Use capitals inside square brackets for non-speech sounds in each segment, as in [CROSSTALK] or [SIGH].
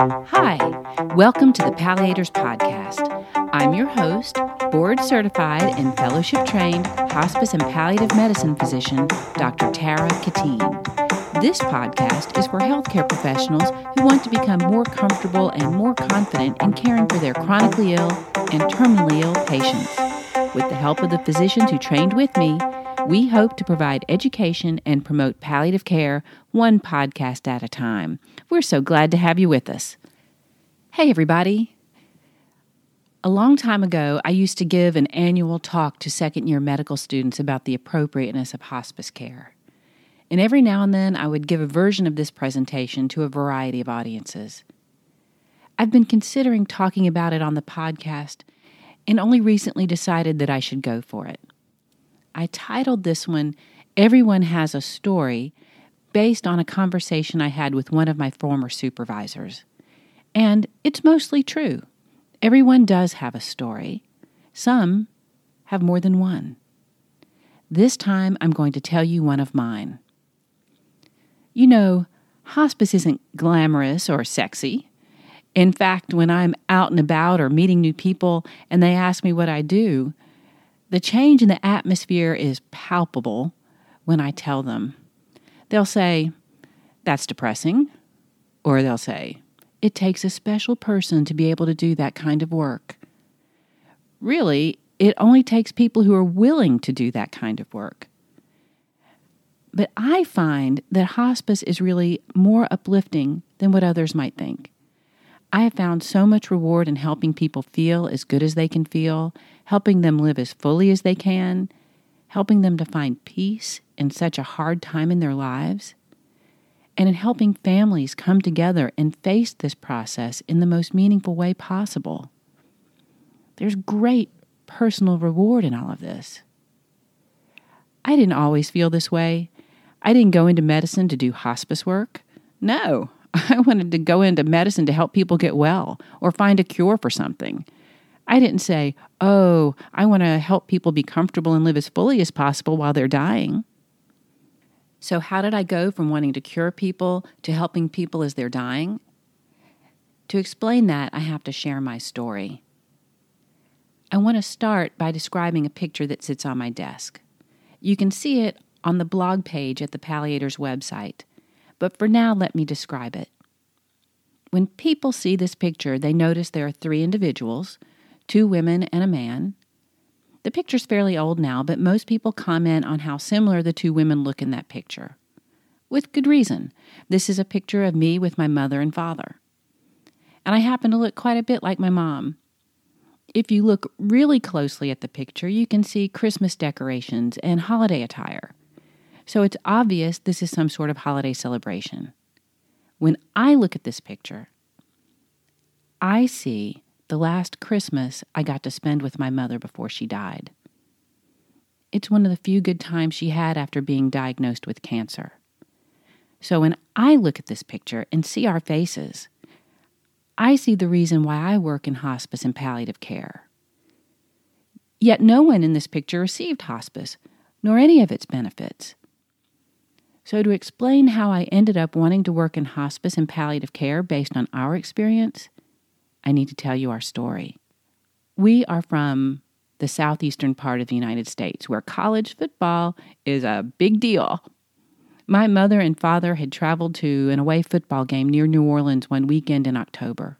Hi, welcome to the Palliators Podcast. I'm your host, board certified and fellowship trained hospice and palliative medicine physician, Dr. Tara Katine. This podcast is for healthcare professionals who want to become more comfortable and more confident in caring for their chronically ill and terminally ill patients. With the help of the physicians who trained with me, we hope to provide education and promote palliative care one podcast at a time. We're so glad to have you with us. Hey, everybody. A long time ago, I used to give an annual talk to second year medical students about the appropriateness of hospice care. And every now and then, I would give a version of this presentation to a variety of audiences. I've been considering talking about it on the podcast and only recently decided that I should go for it. I titled this one, Everyone Has a Story, based on a conversation I had with one of my former supervisors. And it's mostly true. Everyone does have a story. Some have more than one. This time I'm going to tell you one of mine. You know, hospice isn't glamorous or sexy. In fact, when I'm out and about or meeting new people and they ask me what I do, the change in the atmosphere is palpable when I tell them. They'll say, That's depressing. Or they'll say, It takes a special person to be able to do that kind of work. Really, it only takes people who are willing to do that kind of work. But I find that hospice is really more uplifting than what others might think. I have found so much reward in helping people feel as good as they can feel, helping them live as fully as they can, helping them to find peace in such a hard time in their lives, and in helping families come together and face this process in the most meaningful way possible. There's great personal reward in all of this. I didn't always feel this way. I didn't go into medicine to do hospice work. No, [LAUGHS] I wanted to go into medicine to help people get well or find a cure for something. I didn't say, oh, I want to help people be comfortable and live as fully as possible while they're dying. So, how did I go from wanting to cure people to helping people as they're dying? To explain that, I have to share my story. I want to start by describing a picture that sits on my desk. You can see it on the blog page at the Palliators website but for now, let me describe it. When people see this picture, they notice there are three individuals two women and a man. The picture's fairly old now, but most people comment on how similar the two women look in that picture. With good reason. This is a picture of me with my mother and father. And I happen to look quite a bit like my mom. If you look really closely at the picture, you can see Christmas decorations and holiday attire so it's obvious this is some sort of holiday celebration. When I look at this picture, I see the last Christmas I got to spend with my mother before she died. It's one of the few good times she had after being diagnosed with cancer. So when I look at this picture and see our faces, I see the reason why I work in hospice and palliative care. Yet no one in this picture received hospice, nor any of its benefits. So, to explain how I ended up wanting to work in hospice and palliative care based on our experience, I need to tell you our story. We are from the southeastern part of the United States where college football is a big deal. My mother and father had traveled to an away football game near New Orleans one weekend in October.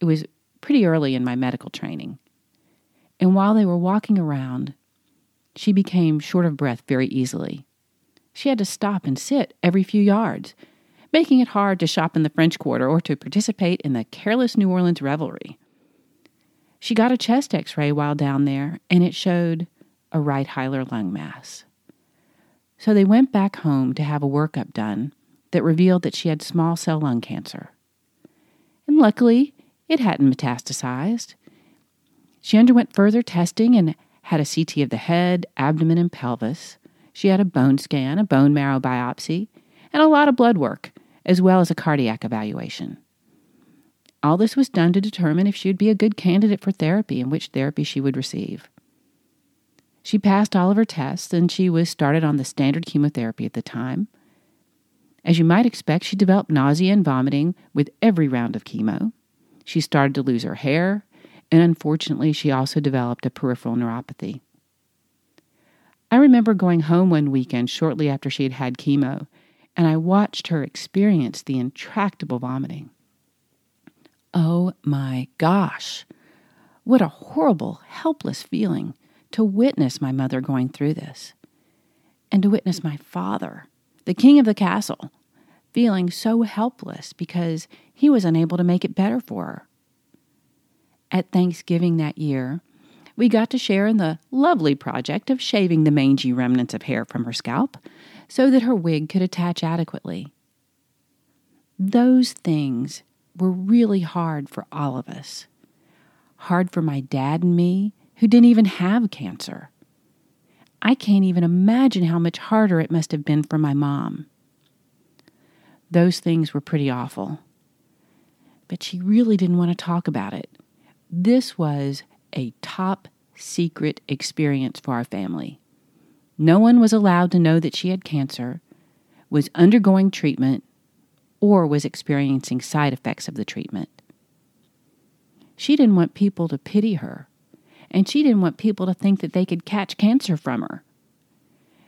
It was pretty early in my medical training. And while they were walking around, she became short of breath very easily. She had to stop and sit every few yards, making it hard to shop in the French Quarter or to participate in the careless New Orleans revelry. She got a chest x ray while down there, and it showed a right hilar lung mass. So they went back home to have a workup done that revealed that she had small cell lung cancer. And luckily, it hadn't metastasized. She underwent further testing and had a CT of the head, abdomen, and pelvis. She had a bone scan, a bone marrow biopsy, and a lot of blood work, as well as a cardiac evaluation. All this was done to determine if she would be a good candidate for therapy and which therapy she would receive. She passed all of her tests and she was started on the standard chemotherapy at the time. As you might expect, she developed nausea and vomiting with every round of chemo. She started to lose her hair, and unfortunately, she also developed a peripheral neuropathy. I remember going home one weekend shortly after she had had chemo, and I watched her experience the intractable vomiting. Oh my gosh! What a horrible, helpless feeling to witness my mother going through this, and to witness my father, the king of the castle, feeling so helpless because he was unable to make it better for her. At Thanksgiving that year, we got to share in the lovely project of shaving the mangy remnants of hair from her scalp so that her wig could attach adequately. Those things were really hard for all of us. Hard for my dad and me, who didn't even have cancer. I can't even imagine how much harder it must have been for my mom. Those things were pretty awful. But she really didn't want to talk about it. This was a top secret experience for our family. No one was allowed to know that she had cancer, was undergoing treatment, or was experiencing side effects of the treatment. She didn't want people to pity her, and she didn't want people to think that they could catch cancer from her.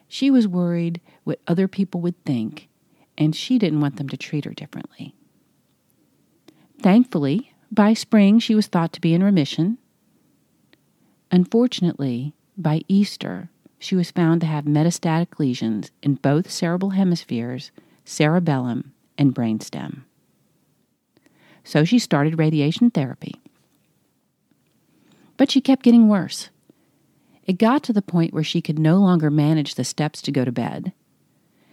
She was worried what other people would think, and she didn't want them to treat her differently. Thankfully, by spring, she was thought to be in remission. Unfortunately, by Easter, she was found to have metastatic lesions in both cerebral hemispheres, cerebellum, and brainstem. So she started radiation therapy. But she kept getting worse. It got to the point where she could no longer manage the steps to go to bed.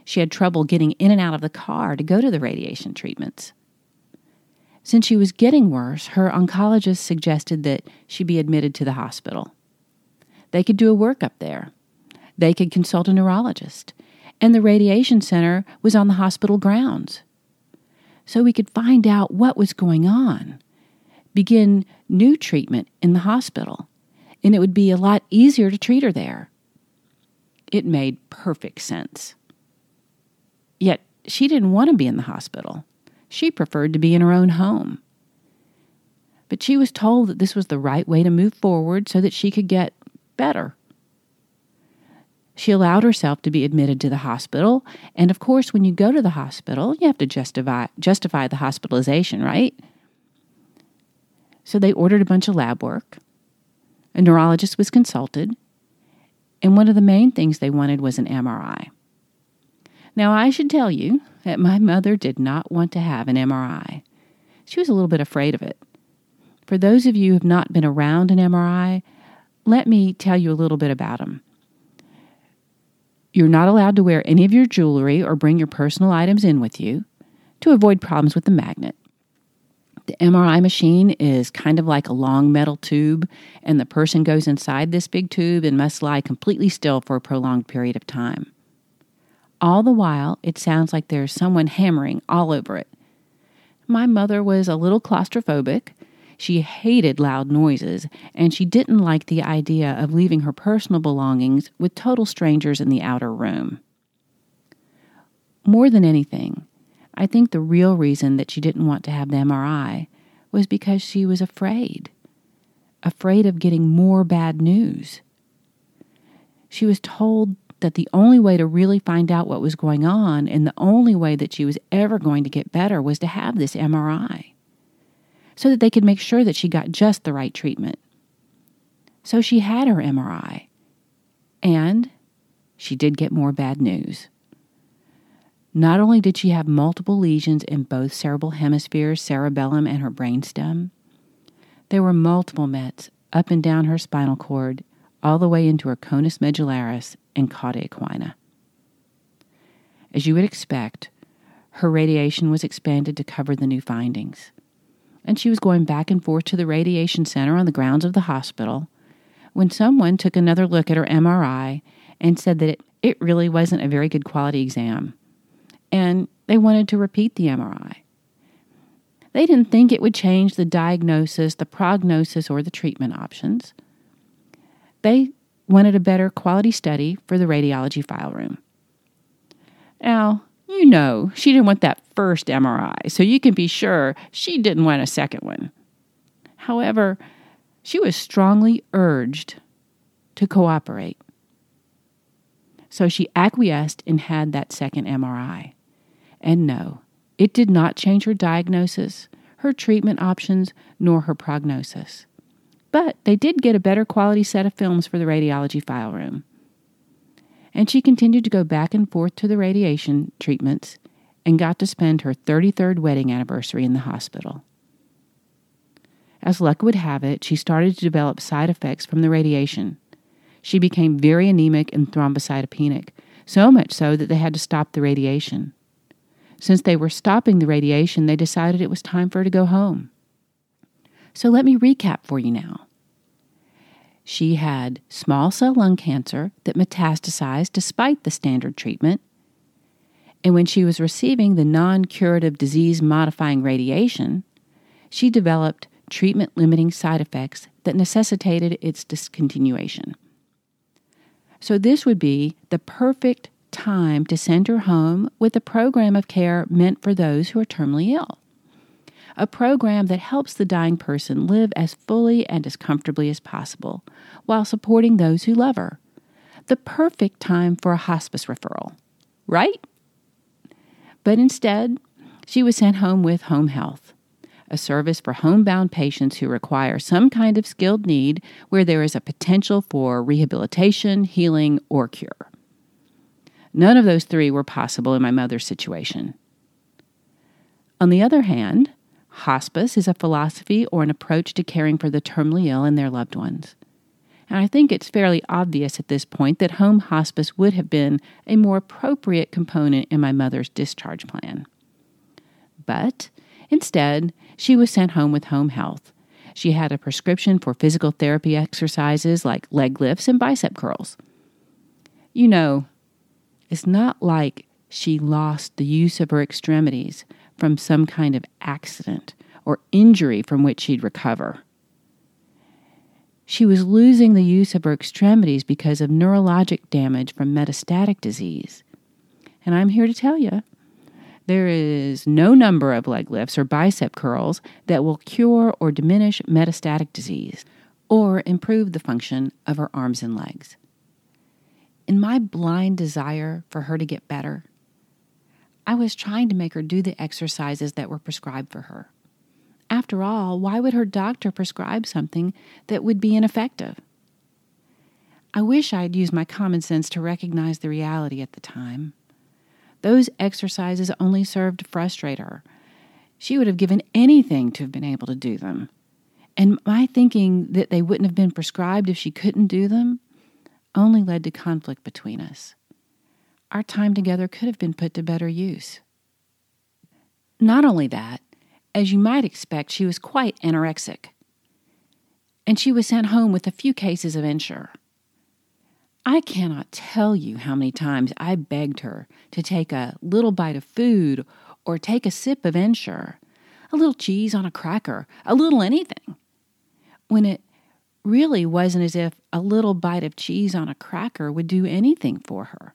She had trouble getting in and out of the car to go to the radiation treatments. Since she was getting worse, her oncologist suggested that she be admitted to the hospital. They could do a workup there. They could consult a neurologist. And the radiation center was on the hospital grounds. So we could find out what was going on, begin new treatment in the hospital, and it would be a lot easier to treat her there. It made perfect sense. Yet she didn't want to be in the hospital. She preferred to be in her own home. But she was told that this was the right way to move forward so that she could get better. She allowed herself to be admitted to the hospital, and of course, when you go to the hospital, you have to justify justify the hospitalization, right? So they ordered a bunch of lab work. A neurologist was consulted, and one of the main things they wanted was an MRI. Now, I should tell you that my mother did not want to have an MRI. She was a little bit afraid of it. For those of you who have not been around an MRI, let me tell you a little bit about them. You're not allowed to wear any of your jewelry or bring your personal items in with you to avoid problems with the magnet. The MRI machine is kind of like a long metal tube, and the person goes inside this big tube and must lie completely still for a prolonged period of time. All the while, it sounds like there's someone hammering all over it. My mother was a little claustrophobic. She hated loud noises, and she didn't like the idea of leaving her personal belongings with total strangers in the outer room. More than anything, I think the real reason that she didn't want to have the MRI was because she was afraid. Afraid of getting more bad news. She was told that the only way to really find out what was going on and the only way that she was ever going to get better was to have this MRI so that they could make sure that she got just the right treatment. So she had her MRI, and she did get more bad news. Not only did she have multiple lesions in both cerebral hemispheres, cerebellum, and her brainstem, there were multiple mets up and down her spinal cord, all the way into her conus medullaris and cauda equina. As you would expect, her radiation was expanded to cover the new findings, and she was going back and forth to the radiation center on the grounds of the hospital when someone took another look at her MRI and said that it, it really wasn't a very good quality exam, and they wanted to repeat the MRI. They didn't think it would change the diagnosis, the prognosis, or the treatment options. They wanted a better quality study for the radiology file room. Now, You know, she didn't want that first MRI, so you can be sure she didn't want a second one. However, she was strongly urged to cooperate. So she acquiesced and had that second MRI. And no, it did not change her diagnosis, her treatment options, nor her prognosis. But they did get a better quality set of films for the radiology file room. And she continued to go back and forth to the radiation treatments and got to spend her 33rd wedding anniversary in the hospital. As luck would have it, she started to develop side effects from the radiation. She became very anemic and thrombocytopenic, so much so that they had to stop the radiation. Since they were stopping the radiation, they decided it was time for her to go home. So let me recap for you now. She had small cell lung cancer that metastasized despite the standard treatment. And when she was receiving the non curative disease modifying radiation, she developed treatment limiting side effects that necessitated its discontinuation. So, this would be the perfect time to send her home with a program of care meant for those who are terminally ill. A program that helps the dying person live as fully and as comfortably as possible while supporting those who love her. The perfect time for a hospice referral, right? But instead, she was sent home with home health a service for homebound patients who require some kind of skilled need where there is a potential for rehabilitation, healing, or cure. None of those three were possible in my mother's situation. On the other hand, hospice is a philosophy or an approach to caring for the terminally ill and their loved ones. And I think it's fairly obvious at this point that home hospice would have been a more appropriate component in my mother's discharge plan. But instead, she was sent home with home health. She had a prescription for physical therapy exercises like leg lifts and bicep curls. You know, it's not like she lost the use of her extremities from some kind of accident or injury from which she'd recover. She was losing the use of her extremities because of neurologic damage from metastatic disease. And I'm here to tell you there is no number of leg lifts or bicep curls that will cure or diminish metastatic disease or improve the function of her arms and legs. In my blind desire for her to get better, I was trying to make her do the exercises that were prescribed for her. After all, why would her doctor prescribe something that would be ineffective? I wish I had used my common sense to recognize the reality at the time. Those exercises only served to frustrate her. She would have given anything to have been able to do them. And my thinking that they wouldn't have been prescribed if she couldn't do them only led to conflict between us. Our time together could have been put to better use. Not only that, as you might expect, she was quite anorexic. And she was sent home with a few cases of Ensure. I cannot tell you how many times I begged her to take a little bite of food or take a sip of Ensure, a little cheese on a cracker, a little anything, when it really wasn't as if a little bite of cheese on a cracker would do anything for her.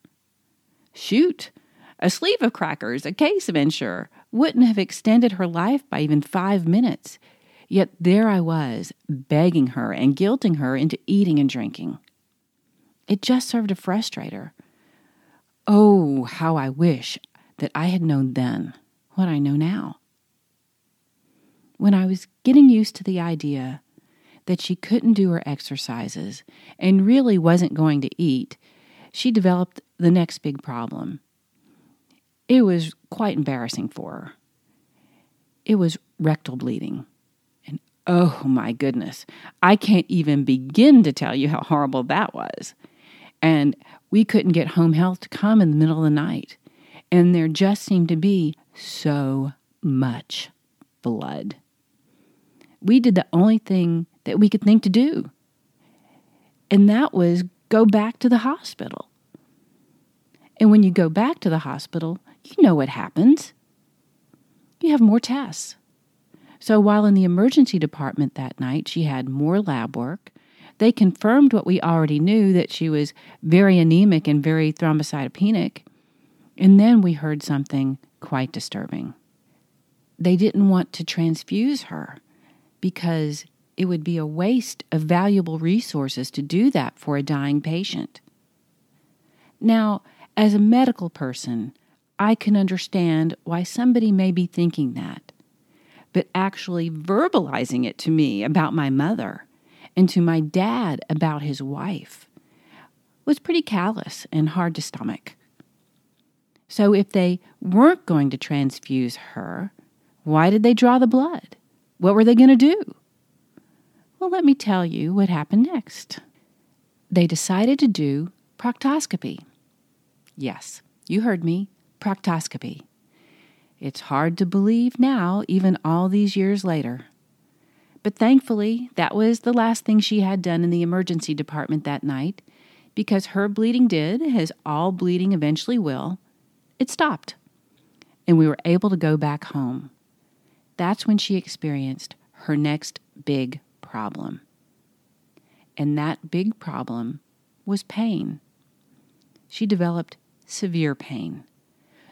Shoot, a sleeve of crackers, a case of Ensure, wouldn't have extended her life by even five minutes. Yet there I was, begging her and guilting her into eating and drinking. It just served to frustrate her. Oh, how I wish that I had known then what I know now. When I was getting used to the idea that she couldn't do her exercises and really wasn't going to eat, she developed the next big problem. It was quite embarrassing for her. It was rectal bleeding. And oh my goodness, I can't even begin to tell you how horrible that was. And we couldn't get home health to come in the middle of the night. And there just seemed to be so much blood. We did the only thing that we could think to do, and that was go back to the hospital. And when you go back to the hospital, you know what happens. You have more tests. So while in the emergency department that night, she had more lab work, they confirmed what we already knew that she was very anemic and very thrombocytopenic. And then we heard something quite disturbing. They didn't want to transfuse her because it would be a waste of valuable resources to do that for a dying patient. Now, as a medical person, I can understand why somebody may be thinking that, but actually verbalizing it to me about my mother and to my dad about his wife was pretty callous and hard to stomach. So, if they weren't going to transfuse her, why did they draw the blood? What were they going to do? Well, let me tell you what happened next. They decided to do proctoscopy. Yes, you heard me, proctoscopy. It's hard to believe now, even all these years later. But thankfully, that was the last thing she had done in the emergency department that night, because her bleeding did, as all bleeding eventually will, it stopped. And we were able to go back home. That's when she experienced her next big problem. And that big problem was pain. She developed severe pain.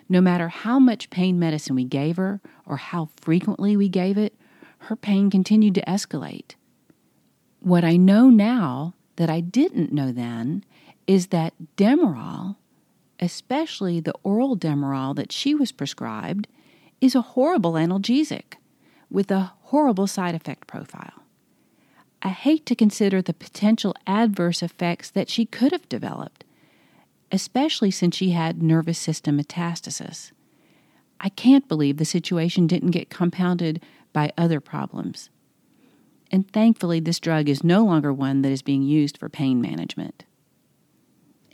No matter how much pain medicine we gave her or how frequently we gave it, her pain continued to escalate. What I know now that I didn't know then is that Demerol, especially the oral Demerol that she was prescribed, is a horrible analgesic with a horrible side effect profile. I hate to consider the potential adverse effects that she could have developed, especially since she had nervous system metastasis. I can't believe the situation didn't get compounded by other problems. And thankfully, this drug is no longer one that is being used for pain management.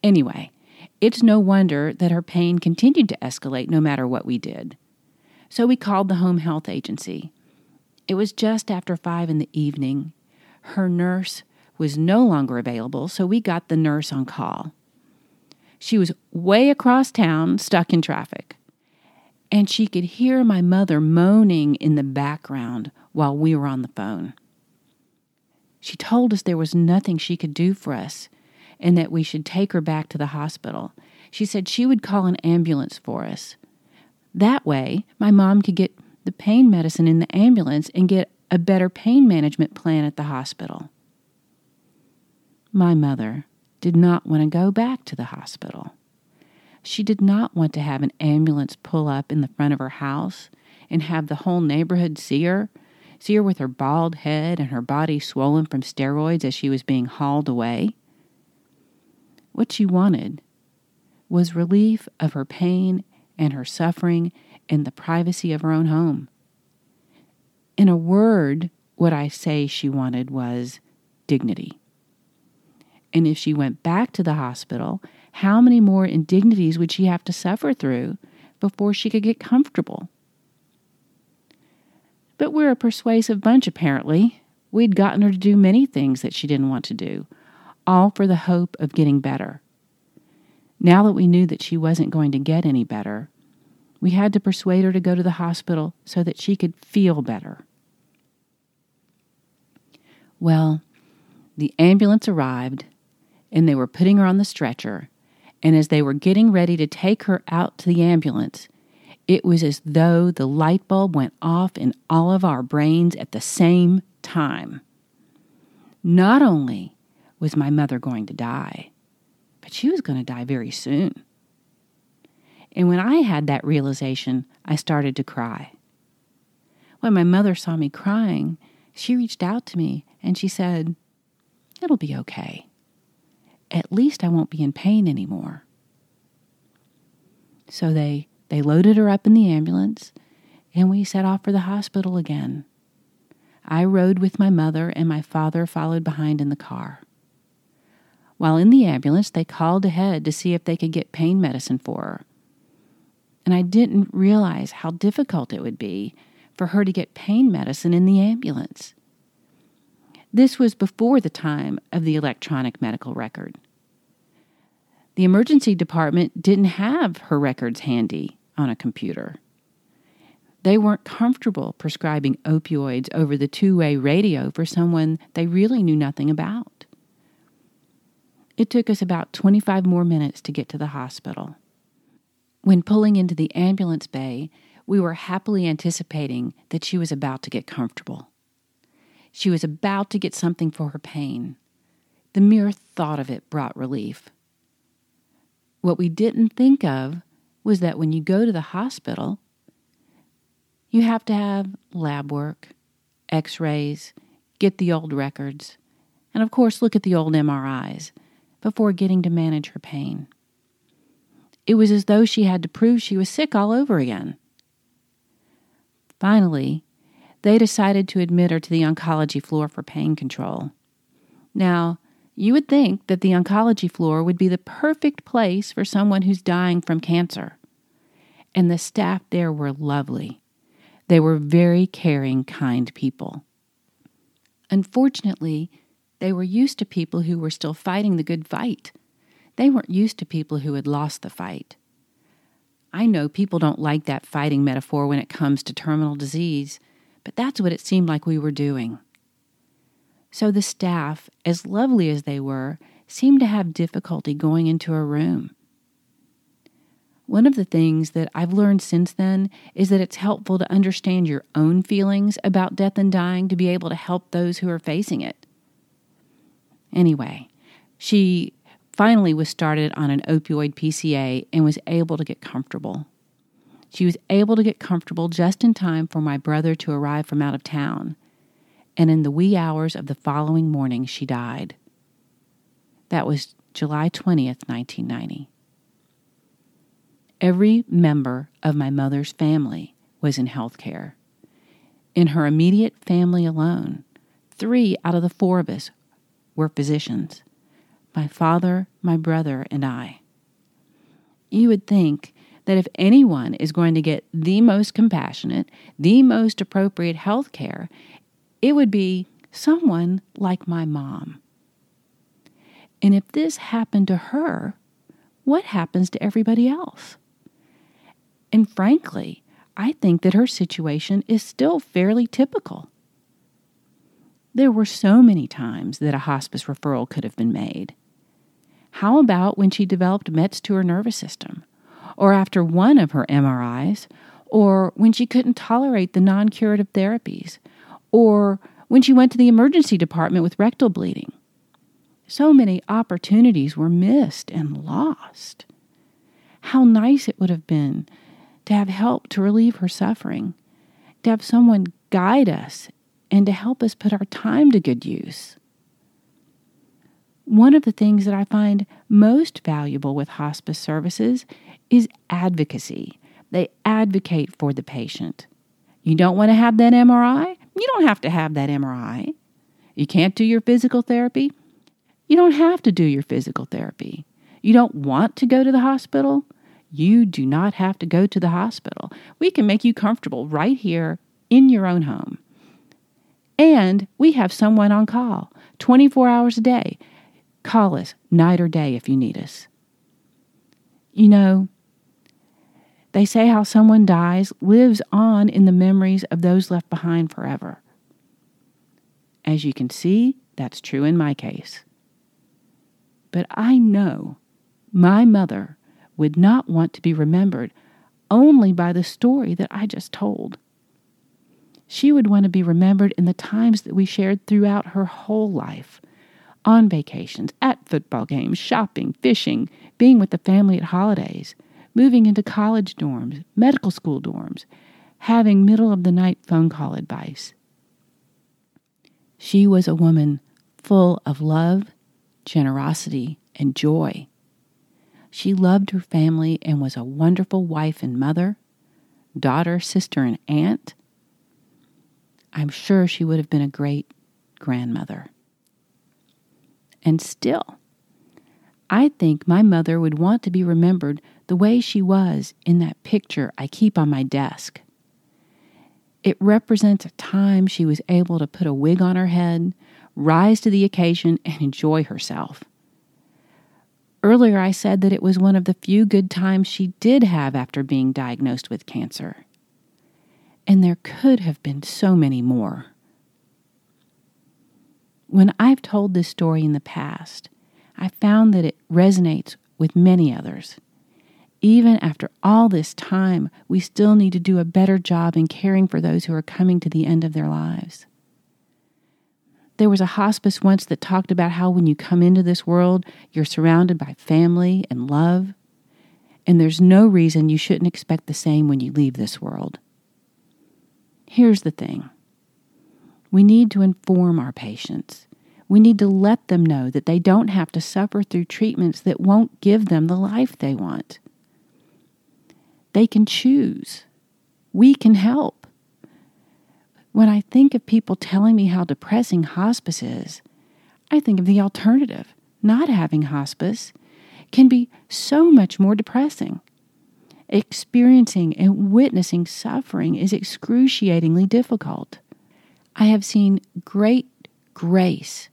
Anyway, it's no wonder that her pain continued to escalate no matter what we did. So we called the home health agency. It was just after five in the evening. Her nurse was no longer available, so we got the nurse on call. She was way across town, stuck in traffic. And she could hear my mother moaning in the background while we were on the phone. She told us there was nothing she could do for us and that we should take her back to the hospital. She said she would call an ambulance for us. That way, my mom could get the pain medicine in the ambulance and get a better pain management plan at the hospital. My mother did not want to go back to the hospital. She did not want to have an ambulance pull up in the front of her house and have the whole neighborhood see her, see her with her bald head and her body swollen from steroids as she was being hauled away. What she wanted was relief of her pain and her suffering in the privacy of her own home. In a word, what I say she wanted was dignity. And if she went back to the hospital, how many more indignities would she have to suffer through before she could get comfortable? But we're a persuasive bunch, apparently. We'd gotten her to do many things that she didn't want to do, all for the hope of getting better. Now that we knew that she wasn't going to get any better, we had to persuade her to go to the hospital so that she could feel better. Well, the ambulance arrived and they were putting her on the stretcher. And as they were getting ready to take her out to the ambulance, it was as though the light bulb went off in all of our brains at the same time. Not only was my mother going to die, but she was going to die very soon. And when I had that realization, I started to cry. When my mother saw me crying, she reached out to me and she said, It'll be okay at least I won't be in pain anymore. So they, they loaded her up in the ambulance and we set off for the hospital again. I rode with my mother and my father followed behind in the car. While in the ambulance, they called ahead to see if they could get pain medicine for her. And I didn't realize how difficult it would be for her to get pain medicine in the ambulance. This was before the time of the electronic medical record. The emergency department didn't have her records handy on a computer. They weren't comfortable prescribing opioids over the two way radio for someone they really knew nothing about. It took us about 25 more minutes to get to the hospital. When pulling into the ambulance bay, we were happily anticipating that she was about to get comfortable. She was about to get something for her pain. The mere thought of it brought relief. What we didn't think of was that when you go to the hospital, you have to have lab work, x rays, get the old records, and of course, look at the old MRIs before getting to manage her pain. It was as though she had to prove she was sick all over again. Finally, they decided to admit her to the oncology floor for pain control. Now, you would think that the oncology floor would be the perfect place for someone who's dying from cancer. And the staff there were lovely. They were very caring, kind people. Unfortunately, they were used to people who were still fighting the good fight. They weren't used to people who had lost the fight. I know people don't like that fighting metaphor when it comes to terminal disease, but that's what it seemed like we were doing. So the staff, as lovely as they were, seemed to have difficulty going into a room. One of the things that I've learned since then is that it's helpful to understand your own feelings about death and dying to be able to help those who are facing it. Anyway, she finally was started on an opioid PCA and was able to get comfortable. She was able to get comfortable just in time for my brother to arrive from out of town, and in the wee hours of the following morning, she died. That was July 20th, 1990. Every member of my mother's family was in healthcare. In her immediate family alone, three out of the four of us were physicians my father, my brother, and I. You would think that if anyone is going to get the most compassionate, the most appropriate health care, it would be someone like my mom. And if this happened to her, what happens to everybody else? And frankly, I think that her situation is still fairly typical. There were so many times that a hospice referral could have been made. How about when she developed METs to her nervous system? Or after one of her MRIs? Or when she couldn't tolerate the non curative therapies? Or when she went to the emergency department with rectal bleeding? So many opportunities were missed and lost. How nice it would have been to have help to relieve her suffering, to have someone guide us, and to help us put our time to good use. One of the things that I find most valuable with hospice services is advocacy. They advocate for the patient. You don't want to have that MRI? You don't have to have that MRI. You can't do your physical therapy? You don't have to do your physical therapy. You don't want to go to the hospital? You do not have to go to the hospital. We can make you comfortable right here in your own home. And we have someone on call 24 hours a day Call us night or day if you need us. You know, they say how someone dies lives on in the memories of those left behind forever. As you can see, that's true in my case. But I know my mother would not want to be remembered only by the story that I just told. She would want to be remembered in the times that we shared throughout her whole life on vacations, at football games, shopping, fishing, being with the family at holidays, moving into college dorms, medical school dorms, having middle of the night phone call advice. She was a woman full of love, generosity, and joy. She loved her family and was a wonderful wife and mother, daughter, sister, and aunt. I'm sure she would have been a great grandmother. And still, I think my mother would want to be remembered the way she was in that picture I keep on my desk. It represents a time she was able to put a wig on her head, rise to the occasion, and enjoy herself. Earlier, I said that it was one of the few good times she did have after being diagnosed with cancer. And there could have been so many more. When I've told this story in the past, I found that it resonates with many others. even after all this time, we still need to do a better job in caring for those who are coming to the end of their lives. There was a hospice once that talked about how when you come into this world, you're surrounded by family and love, and there's no reason you shouldn't expect the same when you leave this world. Here's the thing we need to inform our patients. We need to let them know that they don't have to suffer through treatments that won't give them the life they want. They can choose. We can help. When I think of people telling me how depressing hospice is, I think of the alternative. Not having hospice can be so much more depressing. Experiencing and witnessing suffering is excruciatingly difficult. I have seen great grace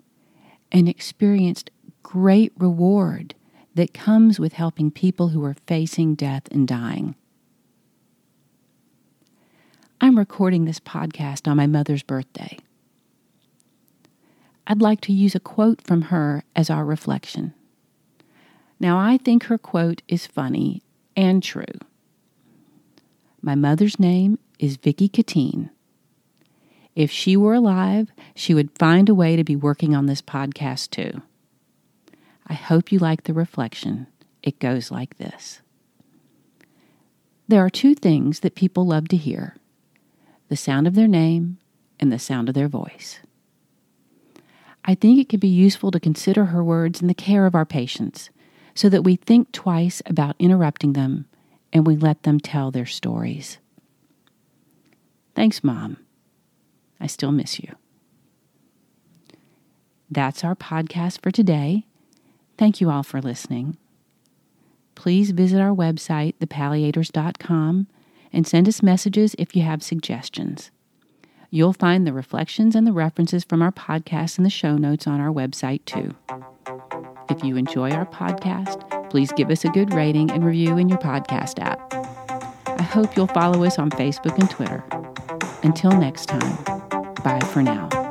and experienced great reward that comes with helping people who are facing death and dying. I'm recording this podcast on my mother's birthday. I'd like to use a quote from her as our reflection. Now, I think her quote is funny and true. My mother's name is Vicki Katine. If she were alive, she would find a way to be working on this podcast too. I hope you like the reflection. It goes like this There are two things that people love to hear the sound of their name, and the sound of their voice. I think it can be useful to consider her words in the care of our patients so that we think twice about interrupting them and we let them tell their stories. Thanks, Mom. I still miss you. That's our podcast for today. Thank you all for listening. Please visit our website, thepalliators.com, and send us messages if you have suggestions. You'll find the reflections and the references from our podcast in the show notes on our website, too. If you enjoy our podcast, please give us a good rating and review in your podcast app. I hope you'll follow us on Facebook and Twitter. Until next time, bye for now.